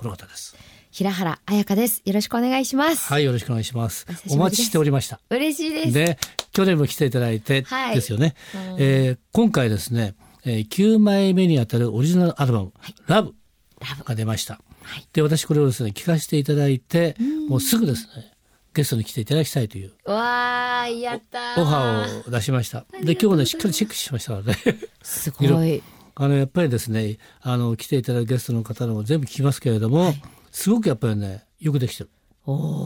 この方です平原彩香です。よろしくお願いします。はい、よろしくお願いしますお待ちしておりました。嬉しいです。で、去年も来ていただいてはいですよね。えー今回ですね、えー、9枚目にあたるオリジナルアルバム、ラブラブが出ました。はいで、私これをですね、聞かせていただいて、もうすぐですね、ゲストに来ていただきたいというわー、やったー。オファーを出しました。で、今日ね、しっかりチェックしましたので、すごい。あの、やっぱりですね、あの、来ていただくゲストの方のも全部聞きますけれども、すごくやっぱりね、よくできてる。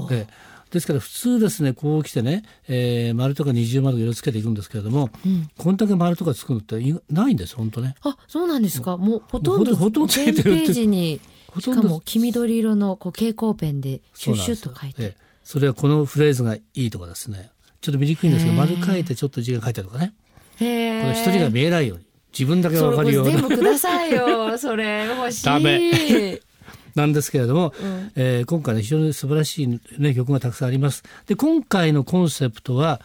でですから普通ですねこう来てね、えー丸とか二重丸とか色つけていくんですけれども、こんだけ丸とかつくのっていないんです本当ね。あ、そうなんですか。もうほとんどほとんどつ全ペいてるって。ージに、しほとんどかも黄緑色のこう蛍光ペンでシュッシュッと書いて。ええ。それはこのフレーズがいいとかですね。ちょっと見にくいんですけど丸書いてちょっと字が書いてあるとかね。へこれ一人が見えないように自分だけわかるような全部くださいよ。それ欲しい。なんですけれども、んえー今回ね非常に素晴らしい、ね、曲がたくさんあります。で今回のコンセプトは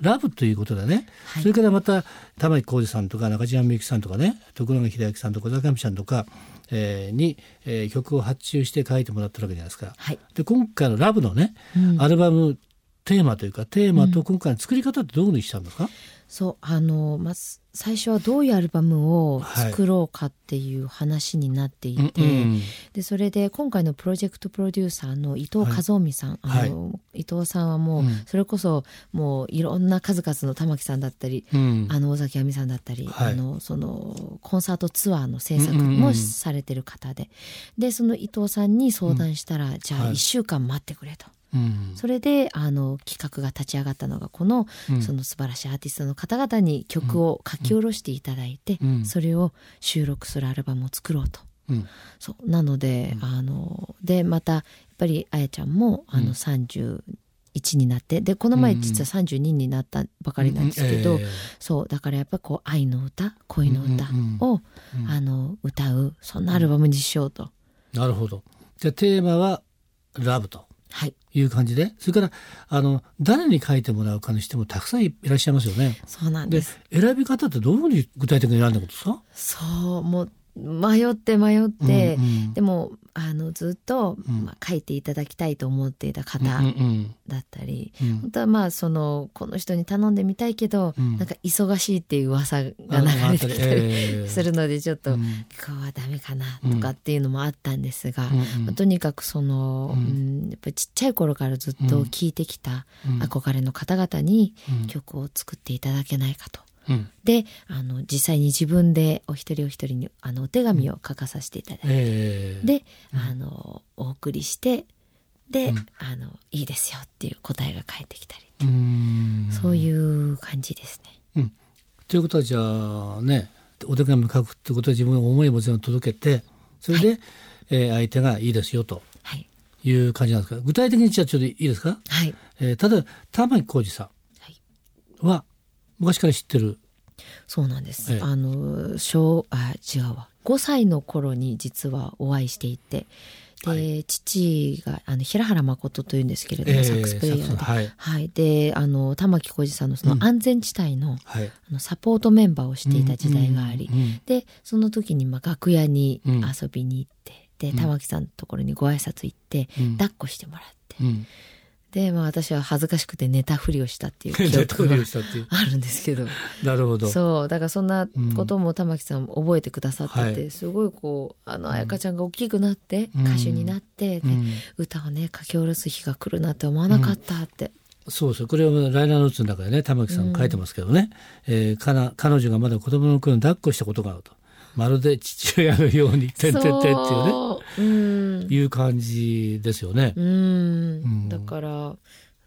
ラブということでね、はいそれからまた玉置浩二さんとか中島みゆきさんとかね徳永英明さんとか小坂美さんとか、えーに、えー曲を発注して書いてもらってるわけじゃないですか。はい。で今回の「ラブのね、うんアルバムテーマというかテーマと今回の作り方ってどういうふうにしたんですか、そうあのまず最初はどういうアルバムを作ろうかっていう話になっていて、うんうんでそれで今回のプロジェクトプロデューサーの伊藤和臣さん、はい。あの伊藤さんはもう、うん。それこそもういろんな数々の玉木さんだったり、うん。あの尾崎亜美さんだったり、はい。あのそのコンサートツアーの制作もされてる方で、でその伊藤さんに相談したら、じゃあはい。1週間待ってくれと。うん。それであの企画が立ち上がったのがこの,、うん。その素晴らしいアーティストの方々に曲を書き下ろしていただいて、うん。それを収録するアルバムを作ろうと。うん。そう。なので、あのでまたやっぱりあやちゃんもあの31になってでこの前実は32になったばかりなんですけど、えーそう。だからやっぱこう愛の歌恋の歌うん。を、うん。あの歌うそんなアルバムにしようと。なるほど。じゃあテーマはラブとはいいう感じで、それからあの誰に書いてもらうかにしてもたくさんいらっしゃいますよね。そうなんでです選び方ってどういうふうに具体的に選んだことですか？そうもう迷って迷って、うんうん。でもあのずっと、うん。まあ、書いていただきたいと思っていた方うんうんだったり、うん。本当はまあそのこの人に頼んでみたいけど、うん。なんか忙しいっていう噂があ流れてきたりえー するのでちょっと、うん。今日はダメかなとかっていうのもあったんですが、うんうん。まあとにかくその、うん。うんやっぱりちっちゃい頃からずっと聴いてきたうん。憧れの方々にうん。曲を作っていただけないかと。うん。であの実際に自分でお一人お一人にあのお手紙を書かさせていただいて、えーで、あのお送りしてで、うん。あのいいですよっていう答えが返ってきたり、そういう感じですね。ということはじゃあねお手紙書くってことは自分の思いも全部届けてそれで、えー相手がいいですよとはい。いう感じなんですか？具体的にじゃあちょっといいですか、はい。えー、ただ玉置浩二さはい。んは昔から知ってる。そうなんです。ええ。あの小あ違うわ。5歳の頃に実はお会いしていて。で、父があの平原誠というんですけれども、ええサックスプレイヤーで、はい。はい、であの玉置浩二さんのその安全地帯の,、はい。あのサポートメンバーをしていた時代があり、うんうんでその時にまあ楽屋にうん遊びに行って、で玉置さんのところにご挨拶行って、うん。抱っこしてもらって、うんで、まあ、私は恥ずかしくて寝たふ りをしたっていう。記憶が あるんですけど。なるほど。そう。だからそんなことも玉木さん覚えてくださってて、はい。すごいこうあの彩香ちゃんが大きくなって、うん。歌手になって、でうん。歌をね書き下ろす日が来るなって思わなかったって、そうそう。これはライナーノーツの中でね玉木さん書いてますけどね、えーかな彼女がまだ子供の頃に抱っこしたことがあるとまるで父親のように「てんてんてん」っていうねそううんいう感じですよね。うんうんだから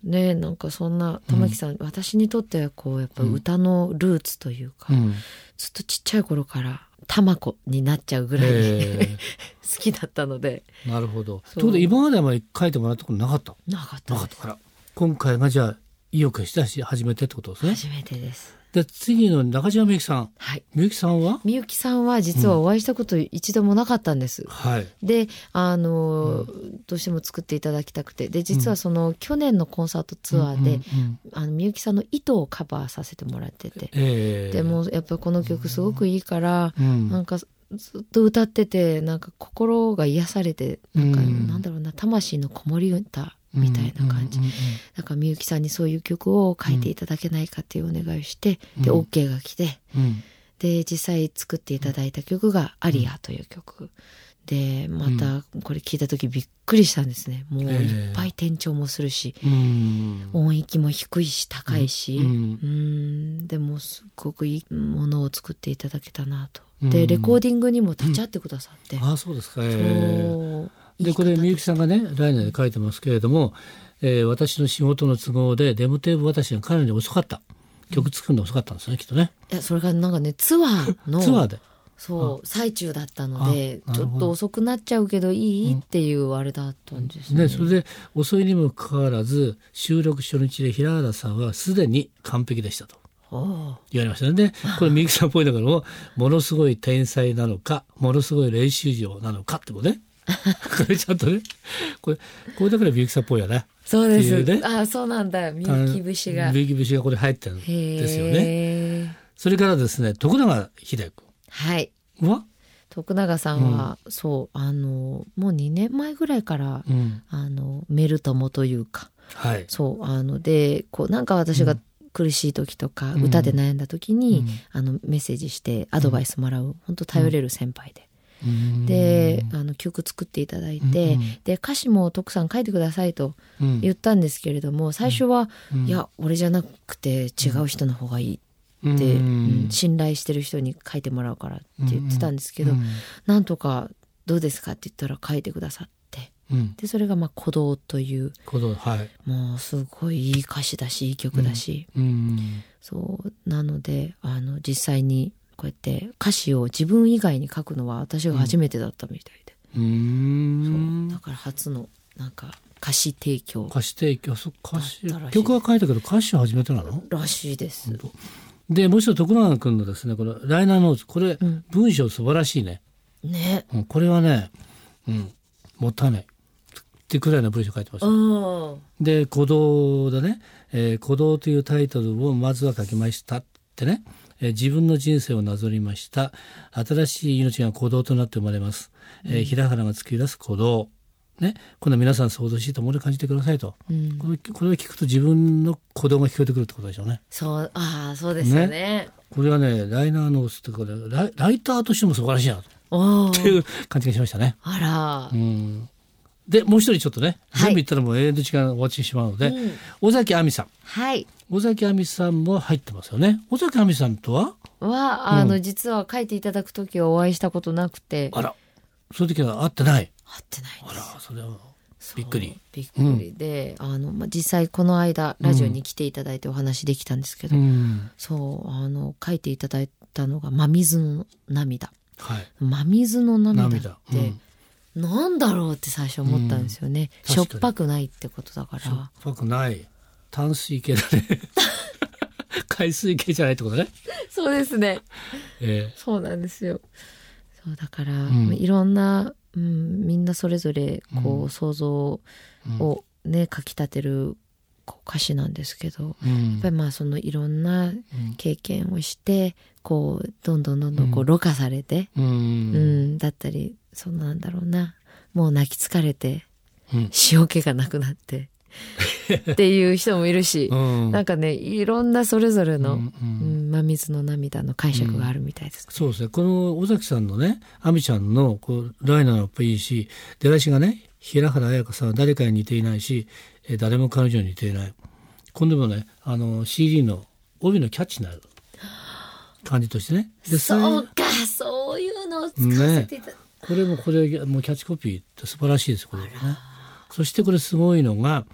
ねなんかそんな玉木さん、私にとってはこうやっぱ歌のルーツというか、うんずっとちっちゃい頃から玉子になっちゃうぐらい、え 好きだったのでーなるほど。ということで今まであまり書いてもらったことなかった。なかったかったから。今回がじゃあ意を決したし始めてってことですね。初めてですで次の中島みゆきさん。はい。みゆきさんは？みゆきさんは実はお会いしたこと一度もなかったんです、はい。であの、どうしても作っていただきたくて。で実はその去年のコンサートツアーで、うんうんあのみゆきさんの「糸」をカバーさせてもらってて、えーでもやっぱりこの曲すごくいいから、うん。なんかずっと歌っててなんか心が癒されてなんか、うん。なんだろうな魂のこもり歌みたいな感じ、うんうんうんなん。かみゆきさんにそういう曲を書いていただけないかっていうお願いをして、でうん OK が来てうん。で実際作っていただいた曲が「アリア」という曲。でまたこれ聞いた時びっくりしたんですね。もういっぱい転調もするし、うん。音域も低いし高いし、うん。うん。でもすっごくいいものを作っていただけたなと。うん。でレコーディングにも立ち会ってくださって、ああそうですか。えーそうでこれみゆきいさんがね来年で書いてますけれども、えー私の仕事の都合でデモテープ渡しがかなり遅かった。曲作るの遅かったんですねきっとね。いやそれがなんかねツアーの ツアーで。そう最中だったのでちょっと遅くなっちゃうけどいい？っていうあれだったんですね。ねそれで遅いにもかかわらず収録初日で平原さんはすでに完璧でしたと。言われましたね。でこれみゆきさんっぽいんだけどもものすごい天才なのかものすごい練習場なのかってことね これちゃんとねこれこれだからみゆきさんっぽいよね。そうです。ね。あそうなんだ。みゆき節が。みゆき節がこれ入ってるんですよね。それからですね徳永秀はい。君は？徳永さんは、そうあのもう2年前ぐらいから、うん。あのメル友というか。はい。そうあのでこうなんか私が苦しい時とか、うん歌で悩んだ時に、うん。あのメッセージしてアドバイスもらう、本当頼れる先輩で、うんであの曲作っていただいて、うんで歌詞も徳さん書いてくださいとうん。言ったんですけれども最初は、うん。いや俺じゃなくて違う人の方がいいって、うん。うん。信頼してる人に書いてもらうからって言ってたんですけど、うん。なんとかどうですかって言ったら書いてくださって。うん。でそれがまあ鼓動ということはい。もうすごいいい歌詞だしいい曲だし、うん。そうなのであの実際にこうやって歌詞を自分以外に書くのは私が初めてだったみたいで、うーん。だから初のなんか歌詞提供。歌詞提供。そう歌詞。曲は書いたけど歌詞は初めてなの？らしいです。でもう一度徳永君のですねこのライナーノーツ。これ、うん。文章素晴らしいね、ね。うん、これはね、うん、もったいない。ってくらいの文章書いてますあで「鼓動」だね「えー鼓動」というタイトルをまずは書きましたってね、えー自分の人生をなぞりました。新しい命が鼓動となって生まれます、えー平原が作り出す鼓動。ねこの皆さん想像しいと思い感じてくださいと、うん、これこれを聞くと自分の鼓動が聞こえてくるってことでしょうね。そうああそうですよね。これはねライナーノースってこれライライターとしても素晴らしいなと。おー。いう感じがしましたね。あら、うんでもう一人ちょっとね、はい。全部言ったらもう永遠の時間が終わってしまうので、うん。尾崎亜美さん。はい。尾崎亜美さんも入ってますよね。尾崎亜美さんとは？はあの、実は書いていただく時はお会いしたことなくて。あら。そういう時は会ってない？会ってないあらそれはびっくり。びっくりで、あの、まあ、実際この間ラジオに来ていただいてお話できたんですけど、うん。そうあの書いていただいたのが「真水の涙」はい。真水の涙涙。って、なんだろうって最初思ったんですよね、うんしょっぱくないってことだかしょっらぱくない。淡水系だね。海水系じゃないってことね。そうですね。えそうなんですよ。そうだから、ん。いろんな、うん、みんなそれぞれこう、想像をねかきたてるこう歌詞なんですけど、えうん。やっぱりまあそのいろんな経験をしてこうどんどんどんどんこうろ過されて、ううんんだったりそうなんだろうな。もう泣き疲れてうん。塩気がなくなって っていう人もいるし、うん。なんかねいろんなそれぞれの、ううん。ん真水の涙の解釈があるみたいです。そうですね。この尾崎さんのね亜美ちゃんのこうライナーもやっぱいいし出だしがね平原綾香さんは誰かに似ていないし、えー誰も彼女に似ていない。今度もねあの CD の帯のキャッチになる。感じとしてね。そうかそういうのを使わせていた、これもこれもうキャッチコピーって素晴らしいですこれね。そしてこれすごいのが、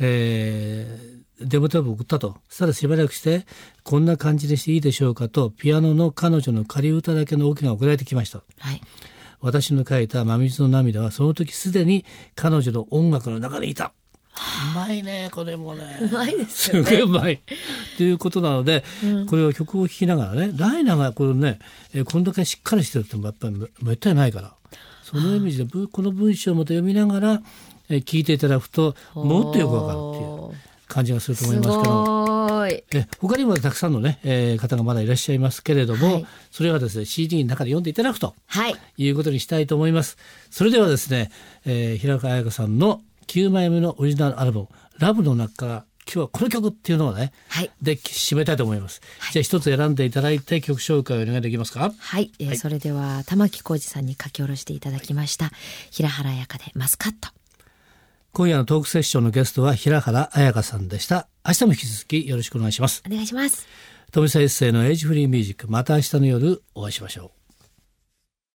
えーデモテープを送ったと。そしたらしばらくしてこんな感じでしていいでしょうかとピアノの彼女の仮歌だけの大きな送られてきました。はい。私の書いた「真水の涙」はその時すでに彼女の音楽の中にいたうまいねこれもねうまいですすよね。ごいうまいということなので、これを曲を聴きながらねライナがこれね、えーこんだけしっかりしてるってやっぱりめめったにないからそのイメージでぶこの文章をまた読みながら、えー聞いていただくともっとよくわかるっていう感じがすると思いすますけど。ごい。え他にもたくさんのね、えー方がまだいらっしゃいますけれども、はいそれはですね CD の中で読んでいただくとはい。いうことにしたいと思います。それではですね、えー平岡彩香さんの9枚目のオリジナルアルバム「ラブの中から今日はこの曲っていうのをね、はい。で締めたいと思います。じゃあ一つ選んでいただいて曲紹介をお願いできますか？はい、えーそれでは玉置浩二さんに書き下ろしていただきました平原彩香でマスカット今夜のトークセッションのゲストは平原彩香さんでした。明日も引き続きよろしくお願いします。お願いします富澤一世のエイジフリーミュージックまた明日の夜お会いしましょう。